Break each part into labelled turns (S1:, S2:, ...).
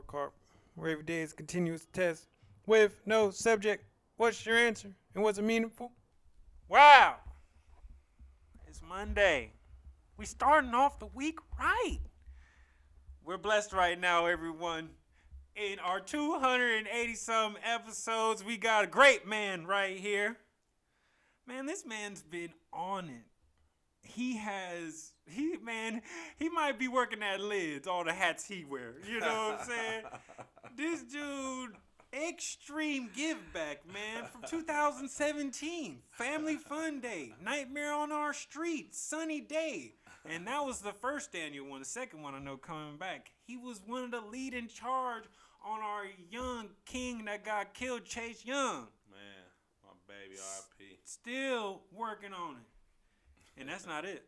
S1: report card, where every day is continuous test with no subject. What's your answer? And was it meaningful? Wow! It's Monday. We starting off the week right. We're blessed right now, everyone. In our 280 some episodes, we got a great man right here. Man, this man's been on it. He has he man, he might be working at lids, all the hats he wear. You know what I'm saying? this dude extreme give back, man, from 2017. Family Fun Day, Nightmare on Our Street, Sunny Day. And that was the first Daniel one. The second one I know coming back. He was one of the lead in charge on our young king that got killed, Chase Young.
S2: Man, my baby RP.
S1: Still working on it. And that's not it.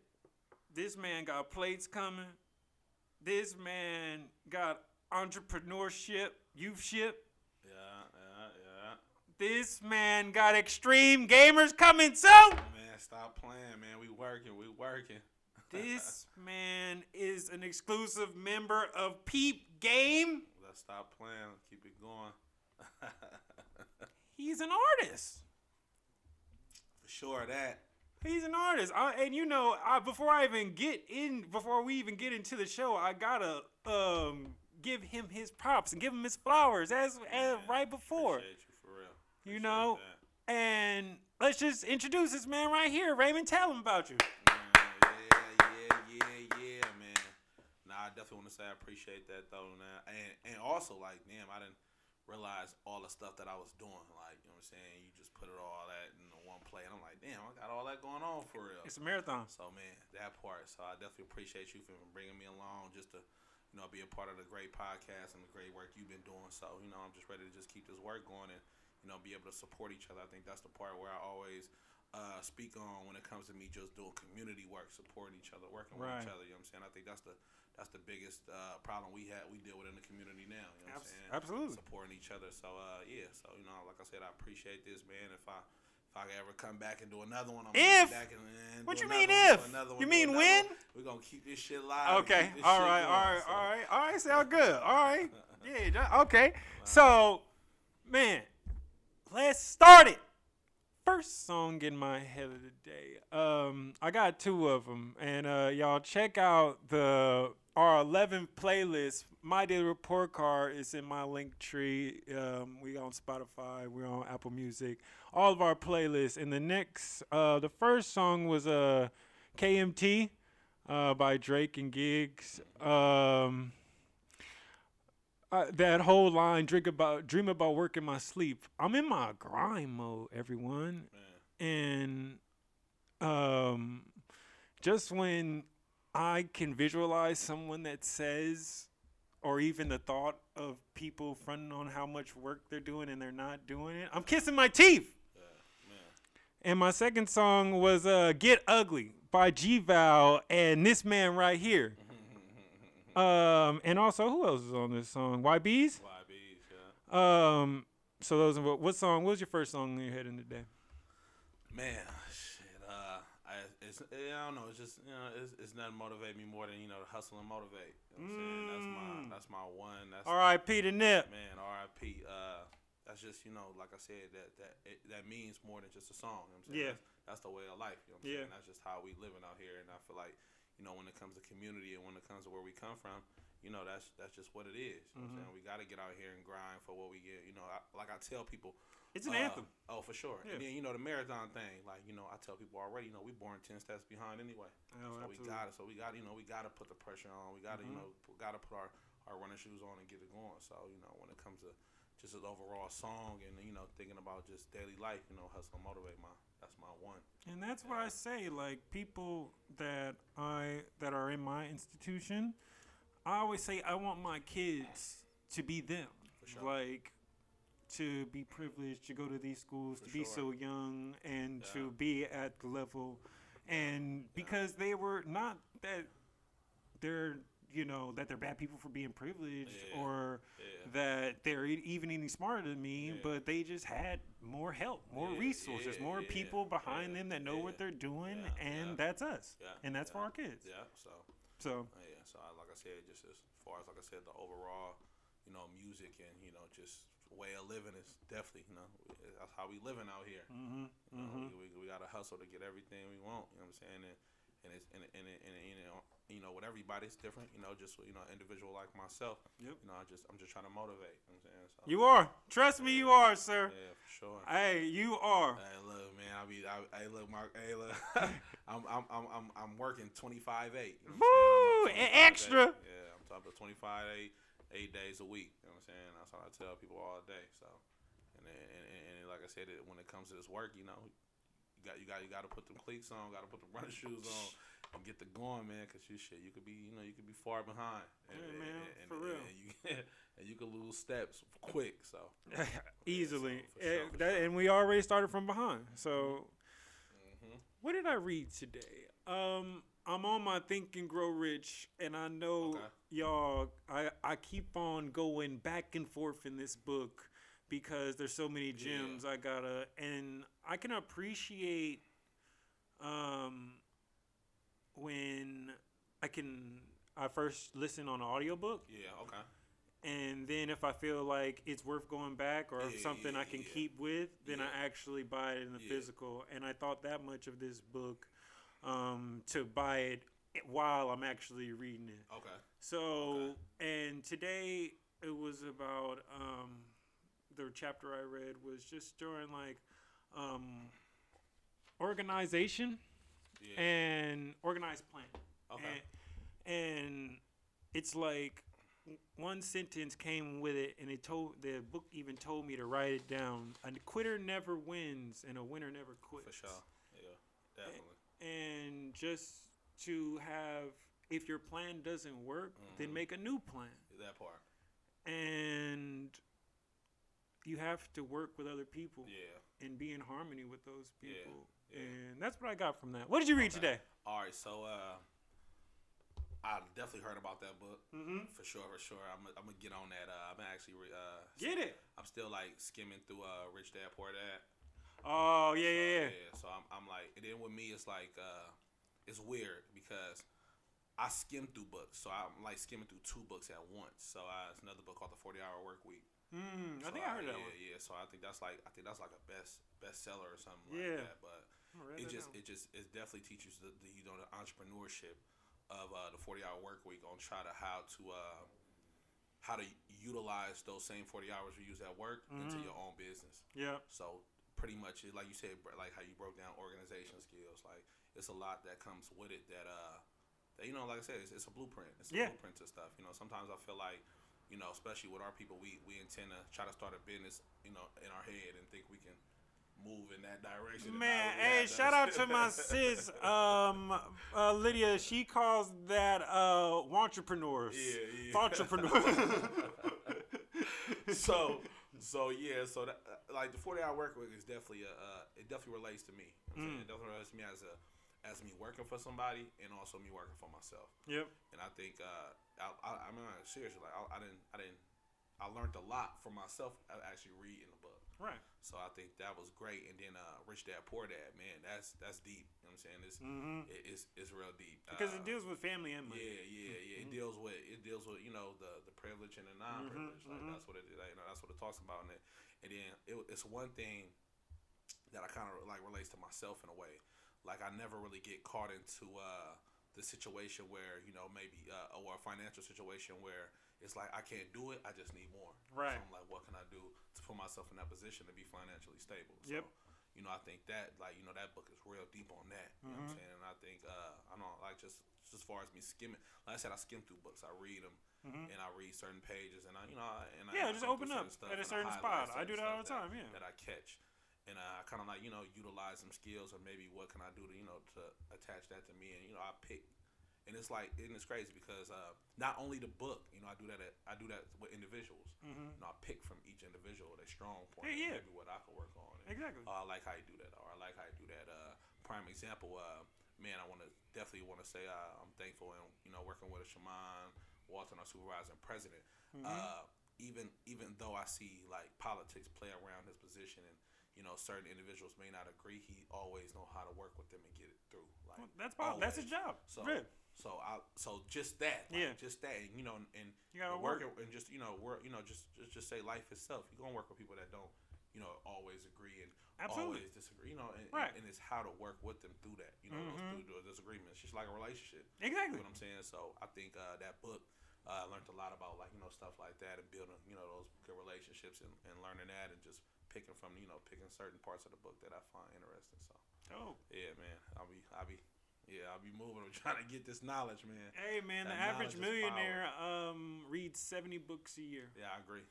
S1: This man got plates coming. This man got entrepreneurship, youthship.
S2: Yeah, yeah, yeah.
S1: This man got extreme gamers coming soon.
S2: Man, stop playing, man. We working, we working.
S1: This man is an exclusive member of Peep Game.
S2: Let's stop playing. Keep it going.
S1: He's an artist.
S2: For sure that.
S1: He's an artist, I, and you know, I, before I even get in, before we even get into the show, I gotta um, give him his props and give him his flowers as, as
S2: Man,
S1: right before,
S2: you
S1: you know.
S2: that.
S1: And let's just introduce this man right here, Raymond. Tell him about you.
S2: Man, yeah, yeah, yeah, yeah, man. Nah, I definitely want to say I appreciate that though, man. And and also like, damn, I didn't realize all the stuff that I was doing. Like, you know what I'm saying? You just put it all that in the one play, and I'm like, damn, I got all that going on for real.
S1: It's a marathon.
S2: So man, that part. So I definitely appreciate you for bringing me along, just to you know be a part of the great podcast and the great work you've been doing. So you know I'm just ready to just keep this work going and you know be able to support each other. I think that's the part where I always uh, speak on when it comes to me just doing community work, supporting each other, working with each other. You know what I'm saying? I think that's the that's the biggest uh, problem we had we deal with in the community now. You know what I'm saying?
S1: absolutely.
S2: supporting each other. So uh, yeah, so you know, like I said, I appreciate this, man. If I if I ever come back and do another one, I'm
S1: If?
S2: back and, and
S1: What
S2: do
S1: you mean
S2: one,
S1: if?
S2: another one,
S1: You mean when?
S2: one. We're gonna keep this shit live.
S1: Okay. All right. All
S2: going,
S1: right.
S2: so-
S1: All right. All right. Sound good. All right. Yeah. Okay. So, man, let's start it. First song in my head of the day. Um, I got two of them, and uh, y'all check out the our 11 playlist. My daily report card is in my Linktree. Um, we on Spotify. We're on Apple Music. All of our playlists. And the next, uh, the first song was uh, KMT uh, by Drake and Giggs. Um, uh, that whole line, "Drink about, dream about work in my sleep." I'm in my grind mode, everyone,
S2: Man,
S1: and um, just when I can visualize someone that says, or even the thought of people fronting on how much work they're doing and they're not doing it, I'm kissing my teeth.
S2: yeah.
S1: And my second song was uh, "Get Ugly" by G Val and this man right here. Um, and also, who else is on this song? YB's.
S2: YBs, yeah.
S1: Um, so those are what song? What was your first song in your head in the day?
S2: Man, shit. Uh, I it's I don't know. It's just you know, it's, it's nothing motivate me more than you know to hustle and motivate. You know what I'm saying? That's my
S1: Mm.
S2: that's my one. That's
S1: R.I.P. to Nip.
S2: man. R.I.P. Uh, that's just you know, like I said, that that it, that means more than just a song. You know what I'm saying?
S1: Yeah.
S2: That's, that's the way of life. You know what I'm
S1: Yeah.
S2: saying? That's just how we living out here, and I feel like you know when it comes to community and when it comes to where we come from. You know that's that's just what it is. You know
S1: Mm-hmm.
S2: what I'm saying? We got to get out here and grind for what we get. You know, I, like I tell people,
S1: It's an
S2: uh,
S1: anthem.
S2: Oh, for sure.
S1: Yeah.
S2: And then you know the marathon thing. Like you know, I tell people already. You know, we born ten steps behind anyway.
S1: Oh,
S2: so we got it. So we got you know we got to put the pressure on. We got to you
S1: Mhm.
S2: know got to put our our running shoes on and get it going. So you know when it comes to just an overall song and you know thinking about just daily life, you know, hustle motivate my that's my one.
S1: And that's what I say. Like people that I that are in my institution, I always say I want my kids to be them.
S2: Sure.
S1: Like to be privileged to go to these schools,
S2: For
S1: to be
S2: sure.
S1: so young, and
S2: Yeah.
S1: to be at the level, and because they were not that they're you know that they're bad people for being privileged
S2: Yeah.
S1: or
S2: Yeah.
S1: that they're even any smarter than me,
S2: Yeah.
S1: but they just had more help, more resources, more people behind them that know what they're doing, and that's us, and that's for our kids.
S2: Yeah. So
S1: So
S2: uh, yeah. So I, like I said, just as far as like I said, the overall, you know, music and you know, just way of living is definitely, you know, that's how we living out here.
S1: Mm-hmm.
S2: You know, we, we, we got to hustle to get everything we want. You know what I'm saying? And and it's and and, and, and, you know you know with everybody's different. You know, just you know individual like myself.
S1: Yep.
S2: You know, I just I'm just trying to motivate. You know what I'm saying? So,
S1: You are. Trust me, you are, sir.
S2: yeah, for sure.
S1: Hey, you are.
S2: Hey, look, man. I be, I, hey, look, Mark. Hey, look. I'm, I'm, I'm, I'm, I'm working 25 eight. You know
S1: Woo,
S2: I'm saying?
S1: And
S2: up 25/8.
S1: extra.
S2: Yeah, I'm talking about 25 eight, eight days a week. You know what I'm saying? That's what I tell people all day. So, and then, and, and, and like I said, it, when it comes to this work, you know, you got, you got, you got to put them cleats on, got to put the running shoes on. And get the going, man, cause you shit, you could be, you know, you could be far behind. And,
S1: Yeah, man,
S2: and,
S1: for real.
S2: And you, and you could lose steps quick. So,
S1: Easily.
S2: for sure,
S1: Eh,
S2: for
S1: that-
S2: sure.
S1: and we already started from behind. So,
S2: hmm
S1: what did I read today? Um, I'm on my Think and Grow Rich, and I know
S2: Okay.
S1: y'all. I I keep on going back and forth in this book because there's so many
S2: Yeah.
S1: I gotta, and I can appreciate um when I can. I first listen on an audiobook
S2: yeah, okay.
S1: and then if I feel like it's worth going back or
S2: Yeah,
S1: something
S2: yeah,
S1: I can keep with, then. I actually buy it in the physical. And I thought that much of this book um, to buy it while I'm actually reading it.
S2: Okay.
S1: So, and today it was about um, the chapter I read was just during like um, organization
S2: Yeah.
S1: and organized plan.
S2: okay.
S1: And, and it's like one sentence came with it, and it told the book even told me to write it down. A quitter never wins, and a winner never quits.
S2: For sure. Yeah. Definitely.
S1: And just to have, if your plan doesn't work, then
S2: Mhm.
S1: make a new plan.
S2: That part.
S1: And you have to work with other people
S2: Yeah.
S1: and be in harmony with those people.
S2: yeah.
S1: And that's what I got from that. What did you read
S2: Okay.
S1: today?
S2: All right. So, uh, I definitely heard about that book
S1: Mm-hmm.
S2: for sure. For sure. I'm, I'm gonna get on that. Uh, I'm actually, re- uh,
S1: Get it.
S2: I'm still like skimming through uh, Rich Dad Poor Dad.
S1: Oh yeah,
S2: So,
S1: yeah, yeah.
S2: So I'm, I'm like, and then with me, it's like, uh, it's weird because I skim through books. So I'm like skimming through two books at once. So uh, it's another book called The 40 Hour Work Week.
S1: Mm, I think I heard
S2: yeah,
S1: that one.
S2: Yeah, so I think that's like I think that's like a best bestseller or something
S1: Yeah.
S2: like that. But
S1: I'm gonna write
S2: it just
S1: down.
S2: it just it definitely teaches the, the you know the entrepreneurship of uh, the 40 hour work week on try to how to uh, how to utilize those same 40 hours you use at work into
S1: Mhm.
S2: your own business.
S1: yeah.
S2: So pretty much, it- like you said, like how you broke down organization skills, like it's a lot that comes with it. That uh, that you know, like I said, it's, it's a blueprint. It's a
S1: Yeah.
S2: blueprint to stuff. You know, sometimes I feel like, you know, especially with our people, we we intend to try to start a business, you know, in our head and think we can move in that direction.
S1: Man, hey, shout out to my sis, um, uh, Lydia. She calls that uh, entrepreneurs.
S2: Yeah, yeah.
S1: Entrepreneurs.
S2: so so yeah so that, uh, like the 40 hour work week is definitely a uh, it definitely relates to me You know what I'm saying?
S1: Mm.
S2: it definitely relates to me as a as me working for somebody and also me working for myself
S1: yep.
S2: and I think uh I, I, I mean seriously like I, I didn't I didn't I learned a lot for myself uh, actually reading the book
S1: Right.
S2: so I think that was great and then uh Rich Dad Poor Dad man that's that's deep you know what I'm saying it's
S1: Mm-hmm.
S2: it, it's, it's real deep
S1: Because
S2: Uh,
S1: it deals with family and money.
S2: yeah, yeah, yeah. It
S1: Mhm.
S2: deals with it deals with you know the the privilege and the non-privilege. Like
S1: mhm.
S2: that's what it like, you know, that's what it talks about in it. And then it, it's one thing that I kind of like relates to myself in a way. Like I never really get caught into uh, the situation where you know maybe uh, or a financial situation where it's like I can't do it. I just need more.
S1: Right.
S2: So I'm like, what can I do to put myself in that position to be financially stable? So,
S1: Yep.
S2: you know, I think that like you know that book is real deep on that. You know what I'm
S1: Mhm.
S2: saying? And I think uh, I don't know, like just just as far as me skimming. Like I said, I skim through books. I read them
S1: Mhm.
S2: and I read certain pages, and I you know I- and
S1: Yeah,
S2: I
S1: just open up
S2: certain
S1: at a certain spot. I do that all the
S2: stuff
S1: time. Yeah.
S2: That, that I catch. And I kind of like you know utilize some skills or maybe what can I do to you know to attach that to me and you know I pick and it's like and it's crazy because uh, not only the book you know I do that at, I do that with individuals
S1: Mm-hmm.
S2: you know I pick from each individual their strong point
S1: Yeah, yeah.
S2: maybe what I could work on and,
S1: Exactly.
S2: oh, I like how you do that or I like how you do that uh, prime example uh, man I want to definitely want to say uh, I'm thankful and you know working with a Shamann Walton our supervisor and president
S1: Mhm.
S2: uh, even even though I see like politics play around his position and you know certain individuals may not agree, he always know how to work with them and get it through. Like
S1: Well, that's pop- that's his job.
S2: So
S1: Really.
S2: So I so just that, like,
S1: Yeah.
S2: just that, and you know, and
S1: You gotta
S2: work
S1: work.
S2: and just you know work, you know, just just just say life itself. You're gonna work with people that don't, you know, always agree and
S1: Absolutely.
S2: always disagree. You know, and,
S1: Right.
S2: and, it's how to work with them through that. You know,
S1: Mhm.
S2: those, through disagreements. Just like a relationship. You
S1: Exactly.
S2: know what I'm saying? So I think uh, that book uh, I learned a lot about like you know stuff like that and building you know those good relationships and, and learning that and just picking from you know picking certain parts of the book that I find interesting. So
S1: Oh.
S2: yeah, man, I'll be I'll be yeah I'll be moving. I'm trying to get this knowledge, man.
S1: Hey man, the average
S2: knowledge is power.
S1: millionaire um reads seventy books a year,
S2: Yeah, I agree.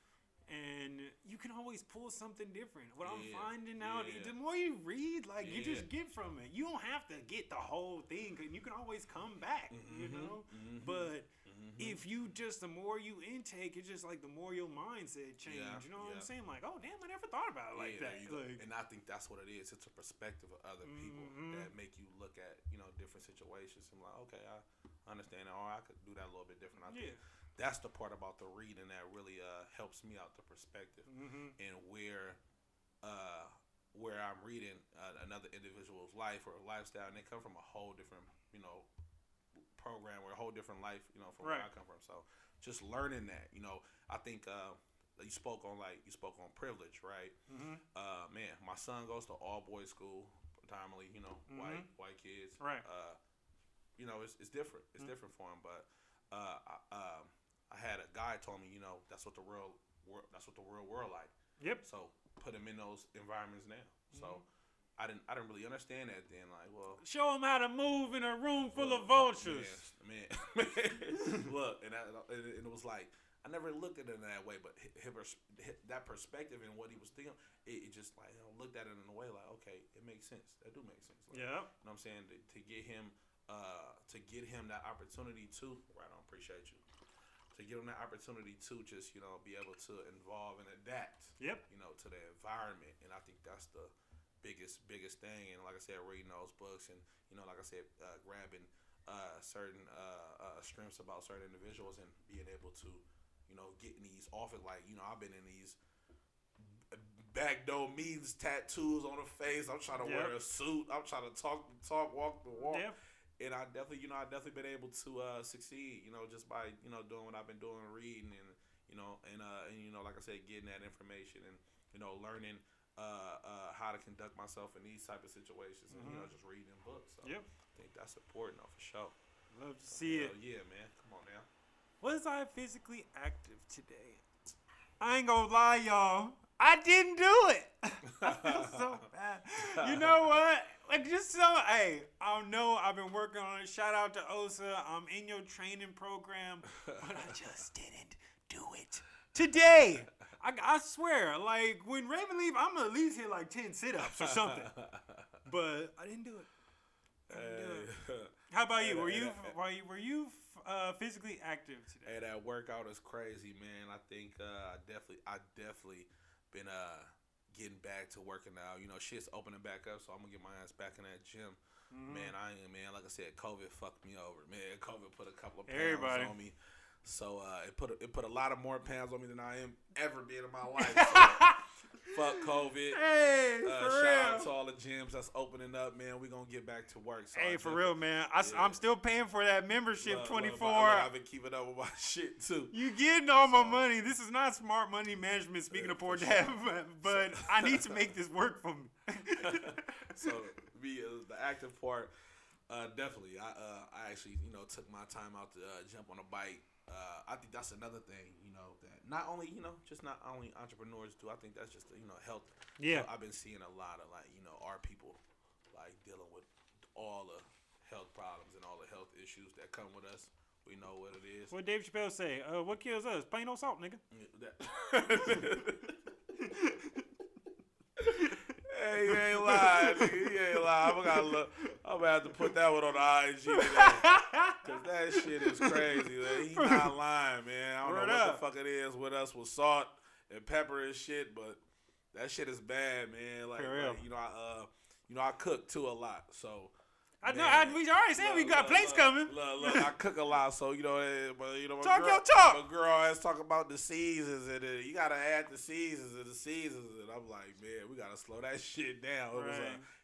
S1: and you can always pull something different. What I'm finding out,
S2: yeah.
S1: the more you read, like you just get from it. You don't have to get the whole thing, 'cause you can always come back. You
S2: Mhm,
S1: know,
S2: mhm,
S1: but. If you just the more you intake, it's just like the more your mindset change.
S2: Yeah,
S1: you know what I'm saying? Like, oh damn, I never thought about it like
S2: Yeah,
S1: that. Like,
S2: and I think that's what it is. It's a perspective of other people
S1: Mhm.
S2: that make you look at you know different situations and like, okay, I understand or I could do that a little bit different. I
S1: yeah.
S2: think that's the part about the reading that really uh, helps me out the perspective
S1: Mm-hmm.
S2: and where uh, where I'm reading uh, another individual's life or lifestyle, and they come from a whole different you know program or a whole different life, you know, from where I come from. So just learning that, you know, I think uh, you spoke on like you spoke on privilege, right?
S1: Mm-hmm.
S2: Uh, man, my son goes to all boys school, predominantly, you know, white white kids.
S1: Right.
S2: Uh, you know, it's, it's different. It's
S1: Mhm.
S2: different for him. But uh, I, um, I had a guy told me, you know, that's what the real world, that's what the real world like.
S1: Yep.
S2: So put him in those environments now. So
S1: Mhm.
S2: I didn't I didn't really understand that then. Like, well,
S1: Show them how to move in a room full
S2: Look,
S1: of vultures.
S2: Man, man. look, and, I, and it was like I never looked at it in that way, but hi- hi- pers- hi- that perspective and what he was thinking, it, it just like you know, looked at it in a way like, okay, it makes sense. That do make sense. Like,
S1: Yeah.
S2: You know what I'm saying? To, to get him, uh, to get him that opportunity to, right on, appreciate you. To get him that opportunity to just you know be able to involve and adapt
S1: Yep.
S2: you know, to the environment. And I think that's the biggest, biggest thing. And like I said, reading those books and, you know, like I said, uh, grabbing uh, certain uh, uh, strengths about certain individuals and being able to, you know, getting these off it. Like, you know, I've been in these back door meetings, tattoos on the face. I'm trying to wear a suit. I'm trying to talk the talk, walk the walk
S1: Yep.
S2: and I definitely, you know, I definitely been able to uh, succeed, you know, just by you know doing what I've been doing, reading, and you know, and uh, and you know, like I said, getting that information and you know, learning uh, uh, how to conduct myself in these type of situations, and you know, just reading books. So
S1: Mm-hmm. Yep.
S2: I think that's important, though, for sure.
S1: Love to
S2: So,
S1: see it.
S2: Yeah, man. Come on now.
S1: Was I physically active today? I ain't gonna lie, y'all. I didn't do it. I feel so bad. You know what? Like just so, hey, I know I've been working on it. Shout out to Osa. I'm in your training program, but I just didn't do it today. I, I swear, like when Raven leave, I'm gonna at least hit like ten sit-ups or something. But I didn't do it. I didn't do it.
S2: Hey,
S1: How about you? Were you were you, were you uh, physically active today?
S2: Hey, that workout is crazy, man. I think uh, I definitely, I definitely been uh getting back to working out. You know, shit's opening back up, so I'm gonna get my ass back in that gym.
S1: Mm-hmm.
S2: Man, I ain't man. Like I said, COVID fucked me over. Man, COVID put a couple of pounds
S1: Everybody.
S2: on me. So uh, it put a, it put a lot of more pounds on me than I am ever been in my life. So, fuck COVID.
S1: Hey,
S2: Uh,
S1: for
S2: shout
S1: real.
S2: out to all the gyms that's opening up, man. We gonna get back to work. So I
S1: Hey, for
S2: definitely-
S1: real, man. I,
S2: Yeah.
S1: am still paying for that membership, 24.
S2: look, I've been keeping up with my shit too.
S1: you getting all my
S2: So-
S1: money. This is not smart money management. Speaking
S2: Yeah,
S1: of poor
S2: for
S1: dad,
S2: sure.
S1: but I need to make this work for me.
S2: so me uh, the active part, uh, definitely. I uh, I actually you know took my time out to uh, jump on a bike. Uh, I think that's another thing you know that not only you know just not only entrepreneurs do. I think that's just you know health.
S1: Yeah.
S2: I've been seeing a lot of like you know our people like dealing with all the health problems and all the health issues that come with us. We know what it is.
S1: What Dave Chappelle say? Uh, what kills us? Plain old salt, nigga.
S2: hey, you ain't lying, nigga. You ain't lying. I'm gonna look. I'm gonna have to put that one on the IG today. Cause that shit is crazy. Man. He not lying, man. I don't
S1: Word
S2: know what
S1: up.
S2: the fuck it is with us with salt and pepper and shit, but that shit is bad, man. Like,
S1: For real.
S2: like, you know, I uh, you know, I cook too a lot, so.
S1: I know.
S2: Man.
S1: I, we already said we got
S2: look,
S1: plates
S2: look,
S1: coming.
S2: Look, look, I cook a lot, so you know, eh, but you know, my
S1: Talk
S2: girl,
S1: your talk.
S2: My girl always talk about the seasons, and uh, you gotta add the seasons and the seasons, and I'm like, man, we gotta slow that shit down. It was
S1: Right.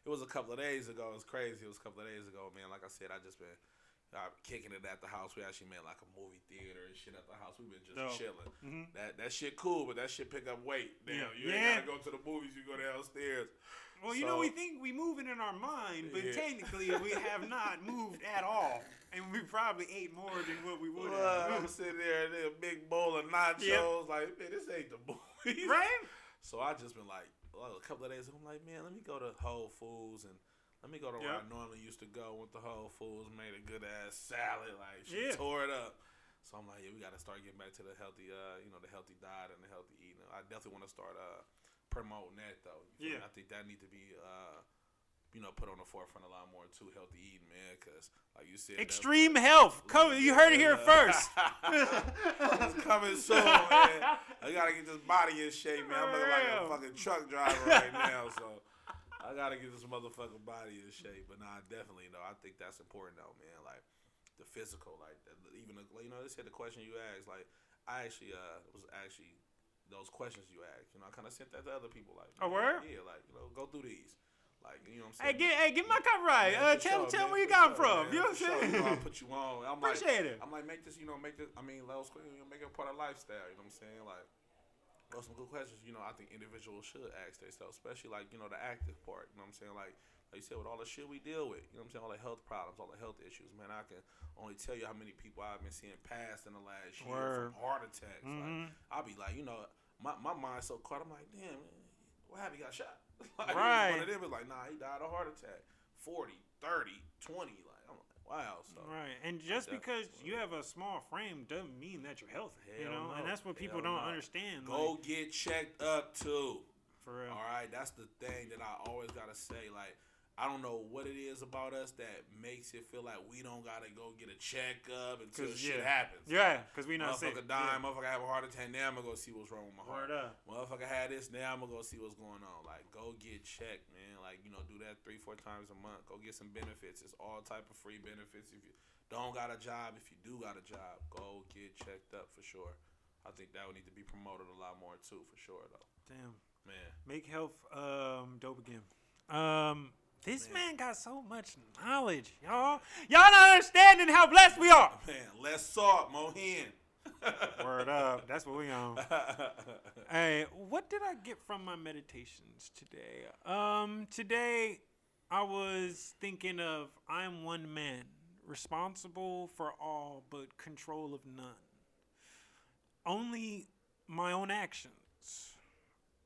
S2: It was a couple of days ago. It was crazy. It was a couple of days ago, man. Like I said, I just been uh, kicking it at the house. We actually made like a movie theater and shit at the house. We've been just
S1: Dope.
S2: chilling.
S1: Mhm.
S2: That that shit cool, but that shit pick up weight. Damn,
S1: Yeah.
S2: you
S1: Yeah.
S2: ain't gotta go to the movies. You go downstairs.
S1: Well, you know, we think we moving in our mind, but
S2: Yeah.
S1: technically we have not moved at all, and we probably ate more than what we would
S2: Well, I'm sitting there and a big bowl of nachos.
S1: Yep.
S2: Like, man, this ain't the movies.
S1: right?
S2: So I just been like, a couple of days ago, I'm like, man, let me go to Whole Foods and let me go to where. I normally used to go. Went to Whole Foods, made a good ass salad, like she
S1: Yeah.
S2: tore it up. So I'm like, yeah, we got to start getting back to the healthy, uh, you know, the healthy diet and the healthy eating. I definitely want to start uh, promoting that though.
S1: Yeah.
S2: I think that need to be, uh, you know, put on the forefront a lot more too. Healthy eating, man, because like you said,
S1: Extreme health. Come, you heard it here first.
S2: it's coming soon, man. I gotta get this body in shape, man. I'm looking like a fucking truck driver right now, so I gotta get this motherfucking body in shape. But nah, definitely, though. I think that's important, though, man. Like the physical, like even the, you know, this here the question you asked. Like I actually uh was actually those questions you asked. You know, I kind of sent that to other people. Like,
S1: Oh, word?
S2: Yeah, like you know, go through these. Like you know what I'm saying?
S1: hey, get, hey, get my copyright.
S2: Yeah,
S1: Uh, tell,
S2: sure,
S1: tell
S2: man,
S1: me where you got
S2: sure,
S1: from.
S2: man,
S1: You know what. I'm saying?
S2: You know? I put you on. I'm
S1: Appreciate
S2: like,
S1: it.
S2: I'm like, make this, you know, make this. I mean, let us, you know, make it a part of lifestyle. You know what I'm saying? Like, those some good questions. You know, I think individuals should ask themselves, especially like you know the active part. You know what I'm saying? Like, like you said, with all the shit we deal with. You know what I'm saying? All the health problems, all the health issues. Man, I can only tell you how many people I've been seeing pass in the last year
S1: Word.
S2: from heart attacks.
S1: Mhm.
S2: Like, I'll be like, you know, my my mind's so caught. I'm like, damn, man, what happened? You got shot. like,
S1: Right.
S2: One of them was like, nah, he died of a heart attack. 40, 30, 20. Like, I'm like, wow. So,
S1: Right, and just because you have a small frame doesn't mean that you're healthy. you
S2: Hell
S1: know, and that's what people
S2: Hell
S1: don't
S2: no.
S1: understand.
S2: go
S1: like,
S2: get checked up too.
S1: for real.
S2: All right, that's the thing that I always gotta say. Like, I don't know what it is about us that makes it feel like we don't gotta go get a checkup until shit
S1: yeah.
S2: happens.
S1: Yeah, because we not sick.
S2: Motherfucker dying, motherfucker have a heart attack. Now I'm gonna go see what's wrong with my heart.
S1: Word up.
S2: Motherfucker had this. Now I'm gonna go see what's going on. Like, go get checked, man. Like, you know, do that three, four times a month. Go get some benefits. It's all type of free benefits. If you don't got a job, if you do got a job, go get checked up for sure. I think that would need to be promoted a lot more too, for sure, though.
S1: Damn.
S2: Man,
S1: Make health um, dope again. Um, this man.
S2: Man.
S1: got so much knowledge, y'all. Y'all not understanding how blessed we are.
S2: man, less salt, more hen.
S1: Word up. That's what we on. Hey, what did I get from my meditations today? Um, today I was thinking of I'm one man, responsible for all but control of none. Only my own actions.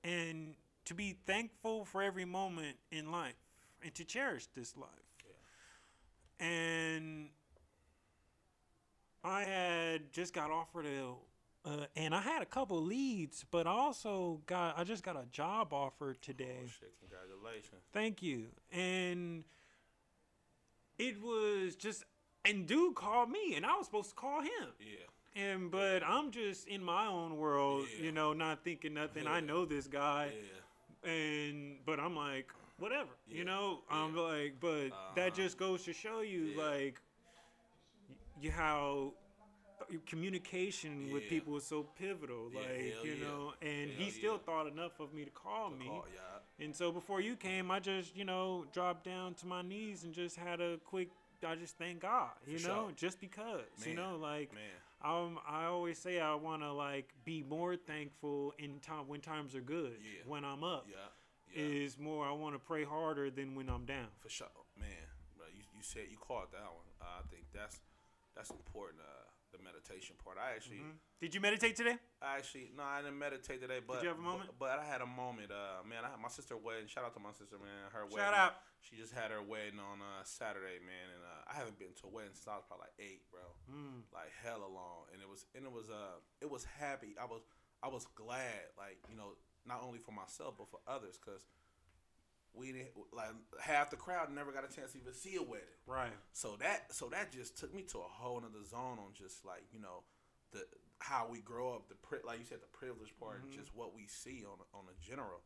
S1: And to be thankful for every moment in life and to cherish this life. And I had just got offered a uh, and I had a couple leads, but I also got I just got a job offer today.
S2: Oh, shit, congratulations.
S1: Thank you. And it was just and dude called me and I was supposed to call him.
S2: Yeah,
S1: And but I'm just in my own world,
S2: Yeah.
S1: you know, not thinking nothing. I know this guy
S2: yeah.
S1: and but I'm like, whatever,
S2: Yeah,
S1: you know. I'm
S2: yeah.
S1: like, but that
S2: Uh-huh.
S1: just goes to show you,
S2: Yeah.
S1: like, y- you how communication with people is so pivotal, like you know. And he still thought enough of me to call
S2: To
S1: me.
S2: call.
S1: And so before you came, I just you know dropped down to my knees and just had a quick. I just thank God, you
S2: For
S1: know,
S2: sure.
S1: just because, you know, like
S2: Man,
S1: um, I always say I want to like be more thankful in time when times are good.
S2: Yeah.
S1: When I'm up,
S2: yeah, yeah.
S1: is more I want to pray harder than when I'm down.
S2: For sure, man. But you, you said you caught that one. Uh, I think that's that's important. Uh, the meditation part. I actually,
S1: Did you meditate today?
S2: I actually, no, I didn't meditate today. But
S1: you have a
S2: but-
S1: moment?
S2: But, I had a moment. Uh, man, I had my sister wedding. Shout out to my sister, man. Her wedding.
S1: Shout out.
S2: She just had her wedding on uh, Saturday, man, and uh, I haven't been to a wedding since I was probably like eight, bro.
S1: Mm.
S2: Like hella long, and it was and it was uh it was happy. I was I was glad, like you know, not only for myself but for others, cause we didn't like half the crowd never got a chance to even see a wedding.
S1: Right.
S2: So that so that just took me to a whole another zone on just like you know the how we grow up, the pri- like you said, the privilege part,
S1: Mhm.
S2: just what we see on on a general.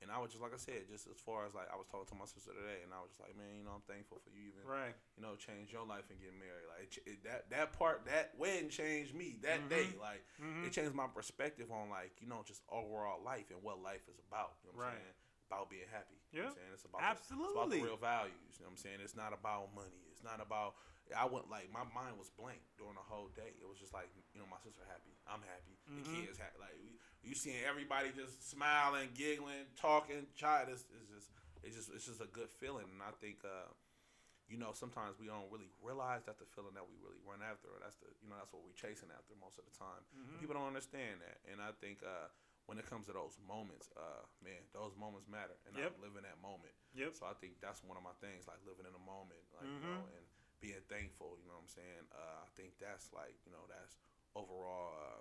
S2: And I was just like I said, just as far as like I was talking to my sister today, and I was just like, man, you know, I'm thankful for you even
S1: Right.
S2: you know, change your life and get married. Like it, that that part that wedding changed me that
S1: Mhm.
S2: day. Like
S1: Mhm.
S2: it changed my perspective on like you know just overall life and what life is about. You know what I'm
S1: Right.
S2: saying? about being happy. You know
S1: Yeah.
S2: what I'm saying? It's about the- it's about the real values. You know what I'm saying? It's not about money. It's not about I went like my mind was blank during the whole day. It was just like you know my sister happy, I'm happy, the
S1: Mhm.
S2: kids happy. Like we, you seeing everybody just smiling, giggling, talking, child. It's, it's just it's just it's just a good feeling, and I think uh, you know sometimes we don't really realize that the feeling that we really run after. That's the you know that's what we're chasing after most of the time.
S1: Mhm.
S2: People don't understand that, and I think uh, when it comes to those moments, uh, man, those moments matter, and
S1: Yep.
S2: I'm living that moment.
S1: Yep.
S2: So I think that's one of my things, like living in the moment, like you
S1: Mhm.
S2: know, and being thankful. You know what I'm saying? Uh, I think that's like you know that's overall uh,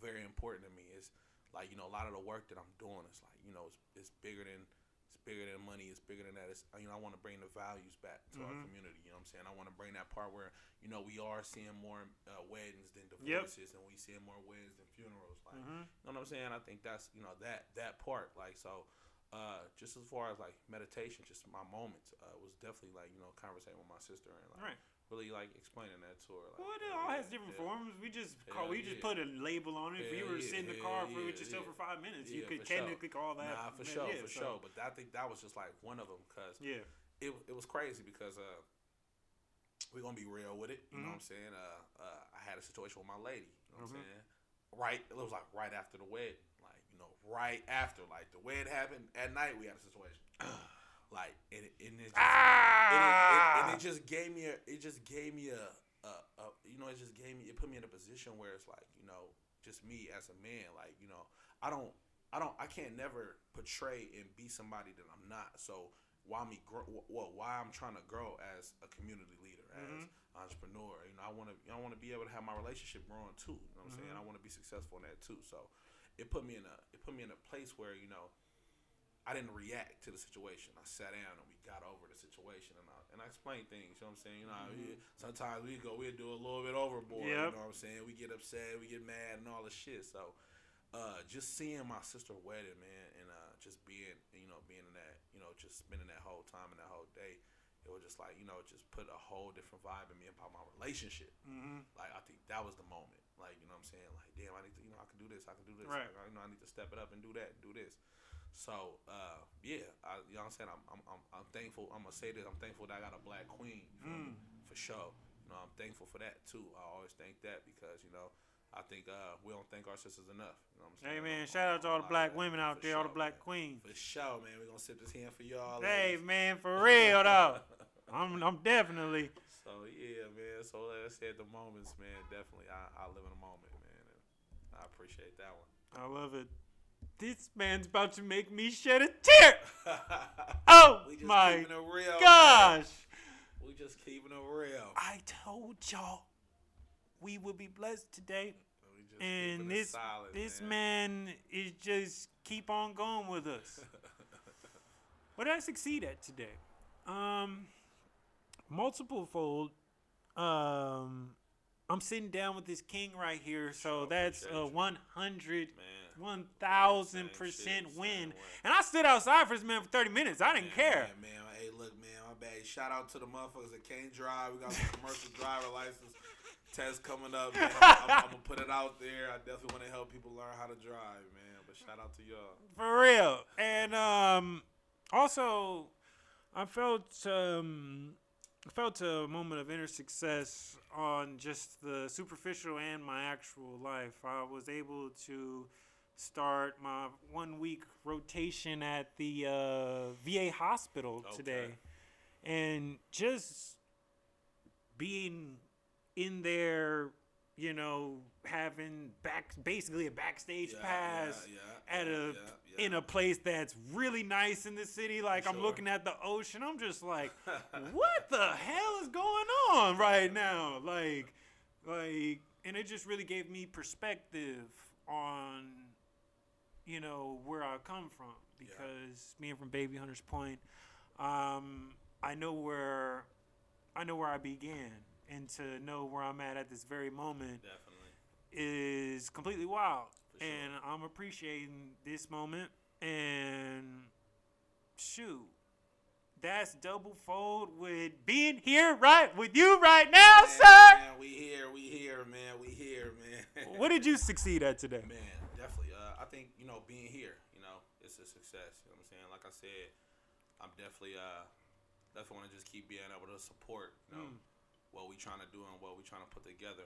S2: very important to me. It's like you know a lot of the work that I'm doing is like you know it's, it's bigger than it's bigger than money. It's bigger than that. It's you know I want to bring the values back to our
S1: Mhm.
S2: community. You know what I'm saying? I want to bring that part where you know we are seeing more uh, weddings than
S1: Yep.
S2: divorces, and we seeing more weddings than funerals. Like
S1: Mhm.
S2: you know what I'm saying? I think that's you know that that part. Like so, uh, just as far as like meditation, just my moments uh, was definitely like you know conversating with my sister and like
S1: Right.
S2: Really like explaining that to her. Like,
S1: Well, it all
S2: yeah,
S1: has different
S2: yeah.
S1: forms. We just call,
S2: Hell
S1: we just
S2: yeah.
S1: put a label on it. if you were to
S2: yeah,
S1: sit in the car for
S2: yeah,
S1: with yourself
S2: yeah.
S1: for five minutes, you could
S2: for sure.
S1: technically call that.
S2: Nah, for
S1: yeah,
S2: sure,
S1: yeah,
S2: for
S1: so-
S2: sure. But I think that was just like one of them because
S1: Yeah.
S2: it it was crazy because uh we're gonna be real with it. You know
S1: Mhm.
S2: what I'm saying? Uh, uh, I had a situation with my lady. You know what
S1: Mhm.
S2: I'm saying? Right, it was like right after the wedding, like you know, right after, like the wedding happened at night. We had a situation, like and it, and it just,
S1: Ah.
S2: and, it, and it just gave me a, it just gave me a, a, a, you know, it just gave me, it put me in a position where it's like, you know, just me as a man, like you know, I don't, I don't, I can't never portray and be somebody that I'm not. So why me grow? Well, why I'm trying to grow as a community leader, as
S1: Mhm.
S2: entrepreneur. You know, I want to, I want to be able to have my relationship growing too. You know what I'm saying?
S1: Mhm.
S2: I want to be successful in that too. So it put me in a, it put me in a place where you know. I didn't react to the situation. I sat down and we got over the situation, and I and I explained things. You know what I'm saying? You know, we- sometimes we go, we do a little bit overboard.
S1: Yep.
S2: You know what I'm saying? We get upset, we get mad, and all this shit. So, uh, just seeing my sister wedding, man, and uh, just being, you know, being in that, you know, just spending that whole time and that whole day, it was just like, you know, just put a whole different vibe in me about my relationship.
S1: Mhm.
S2: Like I think that was the moment. Like you know what I'm saying? Like damn, I need to you know I can do this. I can do this.
S1: Right.
S2: Like, you know I need to step it up and do that. Do this. So uh, yeah, I, you know what I'm saying? I'm, I'm I'm I'm thankful. I'm gonna say this. I'm thankful that I got a black queen feel?
S1: Mm.
S2: for sure. You know I'm thankful for that too. I always thank that because you know. I think uh, we don't thank our sisters enough. You know what I'm saying?
S1: Hey man,
S2: On-
S1: shout out to all the black women out
S2: For
S1: there, all the black
S2: man.
S1: queens.
S2: For sure, man. We're gonna sip this hand for y'all.
S1: Hey
S2: ladies.
S1: man, for real though. I'm I'm definitely
S2: So yeah, man. So like I said, the moments, man. Definitely, I, I live in a moment, man. And I appreciate that one.
S1: I love it. This man's about to make me shed a tear. Oh
S2: we just
S1: my
S2: keeping it real. man. We just keeping it real.
S1: I told y'all we would be blessed today.
S2: Just
S1: And this
S2: solid,
S1: this
S2: man.
S1: man is just keep on going with us. what did I succeed at today? Um multiple fold. Um I'm sitting down with this king right here, so
S2: Sure,
S1: that's a 100
S2: man.
S1: 1000
S2: Same
S1: percent win. And I stood outside for this man for 30 minutes. I didn't
S2: Man,
S1: care.
S2: Man, man, hey, look, man, my bad. Shout out to the motherfuckers that can't drive. We got some commercial driver license test coming up. Man. I'm, I'm, I'm gonna put it out there. I definitely want to help people learn how to drive, man. But shout out to y'all.
S1: For real. And um also I felt um I felt a moment of inner success on just the superficial and my actual life. I was able to start my one week rotation at the uh, VA hospital
S2: Okay.
S1: today. And just being in there, you know, having back basically a backstage
S2: Yeah,
S1: pass
S2: yeah, yeah,
S1: at a in a place that's really nice in the city. Like I'm
S2: Sure.
S1: looking at the ocean. I'm just like, what the hell is going on right now? Like, like, and it just really gave me perspective on, you know, where I come from because being from Bayview Hunters Point, um, I know where, I know where I began, and to know where I'm at at this very moment
S2: Definitely.
S1: is completely wild.
S2: Sure.
S1: And I'm appreciating this moment. And shoot, that's double fold with being here right with you right now,
S2: Man,
S1: sir.
S2: Man, we here, we here, man. We here, man.
S1: What did you succeed at today?
S2: Man, definitely. Uh, I think you know being here. You know, it's a success. You know what I'm saying? Like I said, I'm definitely uh definitely want to just keep being able to support you know
S1: Mm.
S2: what we trying to do and what we trying to put together.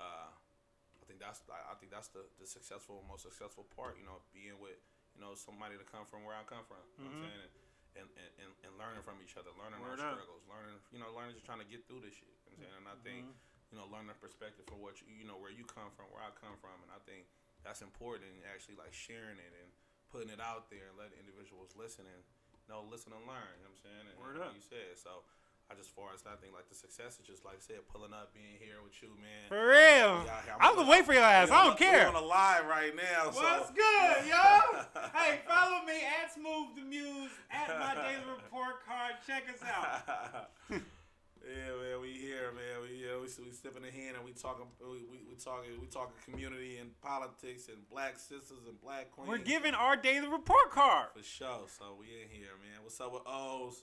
S2: Uh, I think that's I I think that's the, the successful most successful part. You know, being with you know somebody to come from where I come from. You know what I'm
S1: Mhm.
S2: saying? And, and, and, and, learning from each other, learning
S1: Word
S2: our
S1: up.
S2: struggles, learning you know learning just trying to get through this shit. You know I'm saying? And I think
S1: Mhm.
S2: you know, learning perspective from what you, you know, where you come from, where I come from, and I think that's important. And actually, like sharing it and putting it out there and letting individuals listen and you know, listen and learn. You know what I'm saying? And,
S1: Word
S2: and
S1: up.
S2: like you said, so I just far as I think like the success is just like I said, pulling up, being here with you, man.
S1: For real.
S2: Yeah, I'm
S1: gonna wait for your ass. I don't care.
S2: on the live right now.
S1: What's
S2: so.
S1: good, yo? hey, follow me at Smooth the Muse at my daily report card. Check us out.
S2: yeah, man, we here, man. We here. We we sipping the hand and we talking. We, we, we talking. We talking community and politics and black sisters and black queens.
S1: We're giving our daily report card.
S2: for sure. So we in here, man. What's up with O's?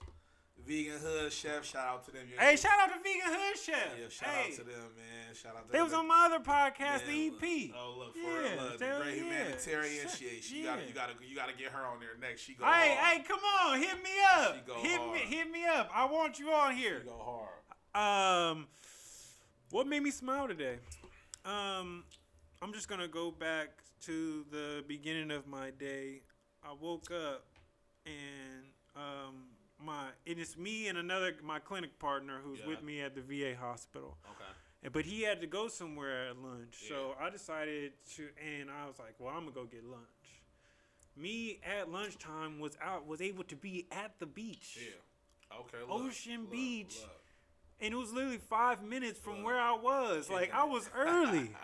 S2: Vegan Hood Chef. Shout out to them. You
S1: Hey, shout out to Vegan Hood Chef.
S2: Yeah, shout
S1: hey,
S2: out to them, man. Shout out to
S1: they
S2: them.
S1: was on my other podcast, the
S2: look-
S1: EP.
S2: Oh look, for
S1: Yeah,
S2: real, look, the great
S1: yeah.
S2: humanitarian. She
S1: yeah.
S2: gotta, you gotta, you gotta get her on there next. She go
S1: Hey,
S2: hard.
S1: hey, come on, hit me up.
S2: She go
S1: Hit
S2: hard.
S1: me, hit me up. I want you on here.
S2: She go hard.
S1: Um, what made me smile today? Um, I'm just gonna go back to the beginning of my day. I woke up and um, my and it is me and another my clinic partner who's
S2: Yeah.
S1: with me at the VA hospital.
S2: Okay.
S1: And- But he had to go somewhere at lunch, so I decided to, and I was like, "Well, I'm gonna go get lunch." Me at lunchtime was out, was able to be at the beach.
S2: Yeah. Okay. Look,
S1: Ocean
S2: look,
S1: Beach.
S2: look.
S1: and it was literally five minutes from where I was. Like I was early.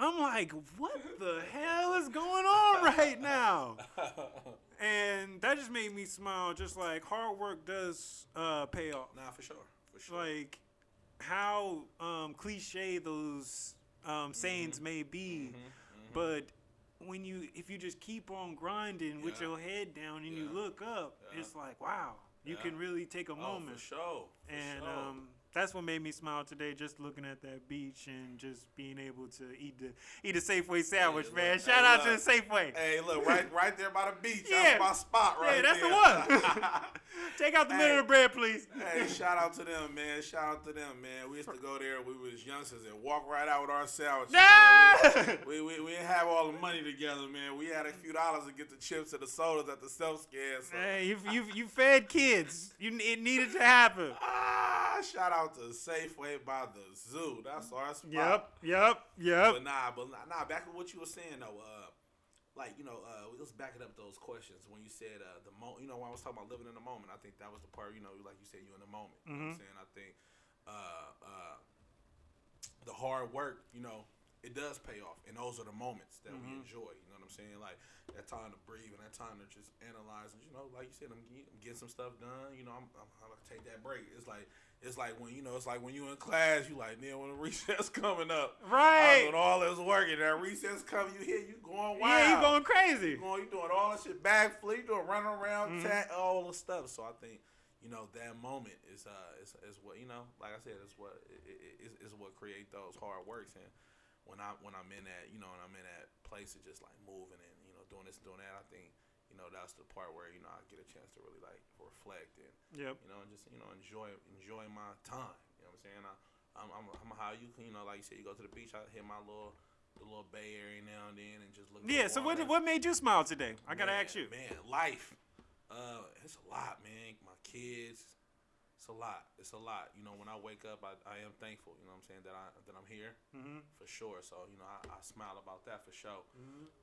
S1: I'm like, what the hell is going on right now? And that just made me smile. Just like hard work does uh, pay off.
S2: nah, for sure, for sure.
S1: Like how um, cliche those um, sayings may be,
S2: Mhm, mhm.
S1: but when you if you just keep on grinding with your head down and you look up,
S2: Yeah.
S1: it's like wow, you
S2: Yeah.
S1: can really take a
S2: oh,
S1: moment
S2: for sure. For
S1: and
S2: sure.
S1: um, that's what made me smile today. Just looking at that beach and just being able to eat the eat a Safeway sandwich,
S2: look,
S1: man.
S2: hey,
S1: Shout out to the Safeway.
S2: Hey, look, right, right there by the beach.
S1: Yeah.
S2: That's my spot right there.
S1: yeah, that's
S2: there.
S1: the one. Take out the
S2: Hey.
S1: middle of the bread, please.
S2: hey, shout out to them, man. Shout out to them, man. We used to go there. We was youngsters and walk right out with our sandwiches. man.
S1: Ah!
S2: We, we, we didn't have all the money together, man. We had a few dollars to get the chips and the sodas at the self scan. So.
S1: hey, you you you fed kids. You it needed to happen.
S2: Ah, shout out to Safeway by the zoo. That's our spot.
S1: Yep, yep, yep.
S2: But nah, but nah, nah, back to what you were saying though. Uh, like you know, uh, let's back it up those questions when you said uh, the moment. You know, when I was talking about living in the moment, I think that was the part. You know, like you said, you in the moment. You know what I'm
S1: Mhm.
S2: saying? I think uh, uh, the hard work. You know, it does pay off, and those are the moments that we
S1: Mhm.
S2: enjoy. You know what I'm saying? Like that time to breathe and that time to just analyze. And you know, like you said, I'm, get- I'm getting some stuff done. You know, I'm, I'm, I'm gonna take that break. It's like. It's like when you know, it's like when you in class, you like, man, when the recess coming up,
S1: Right.
S2: doing all this work, and that recess come, you here, you going wild.
S1: Yeah, you going crazy.
S2: You going, you doing all that shit, backflip, you doing running around,
S1: Mhm.
S2: tag, all the stuff. So I think, you know, that moment is uh is, is what you know, like I said, is what is, is what create those hard works. And when I when I'm in that, you know, and I'm in that place of just like moving and you know doing this and doing that, I think. Know that's the part where you know I get a chance to really like reflect and
S1: Yep.
S2: you know, and just you know enjoy enjoy my time. You know what I'm saying? I, I'm, I'm, I'm how you can you know like you said you go to the beach. I hit my little the little Bay Area now and then and just look. at the
S1: Yeah. So what what made you smile today? I gotta ask you.
S2: man. Life, uh, it's a lot, man. My kids, it's a lot. It's a lot. You know, when I wake up, I, I am thankful. You know what I'm saying that I that I'm here
S1: Mm-hmm.
S2: for sure. So you know, I, I smile about that for sure.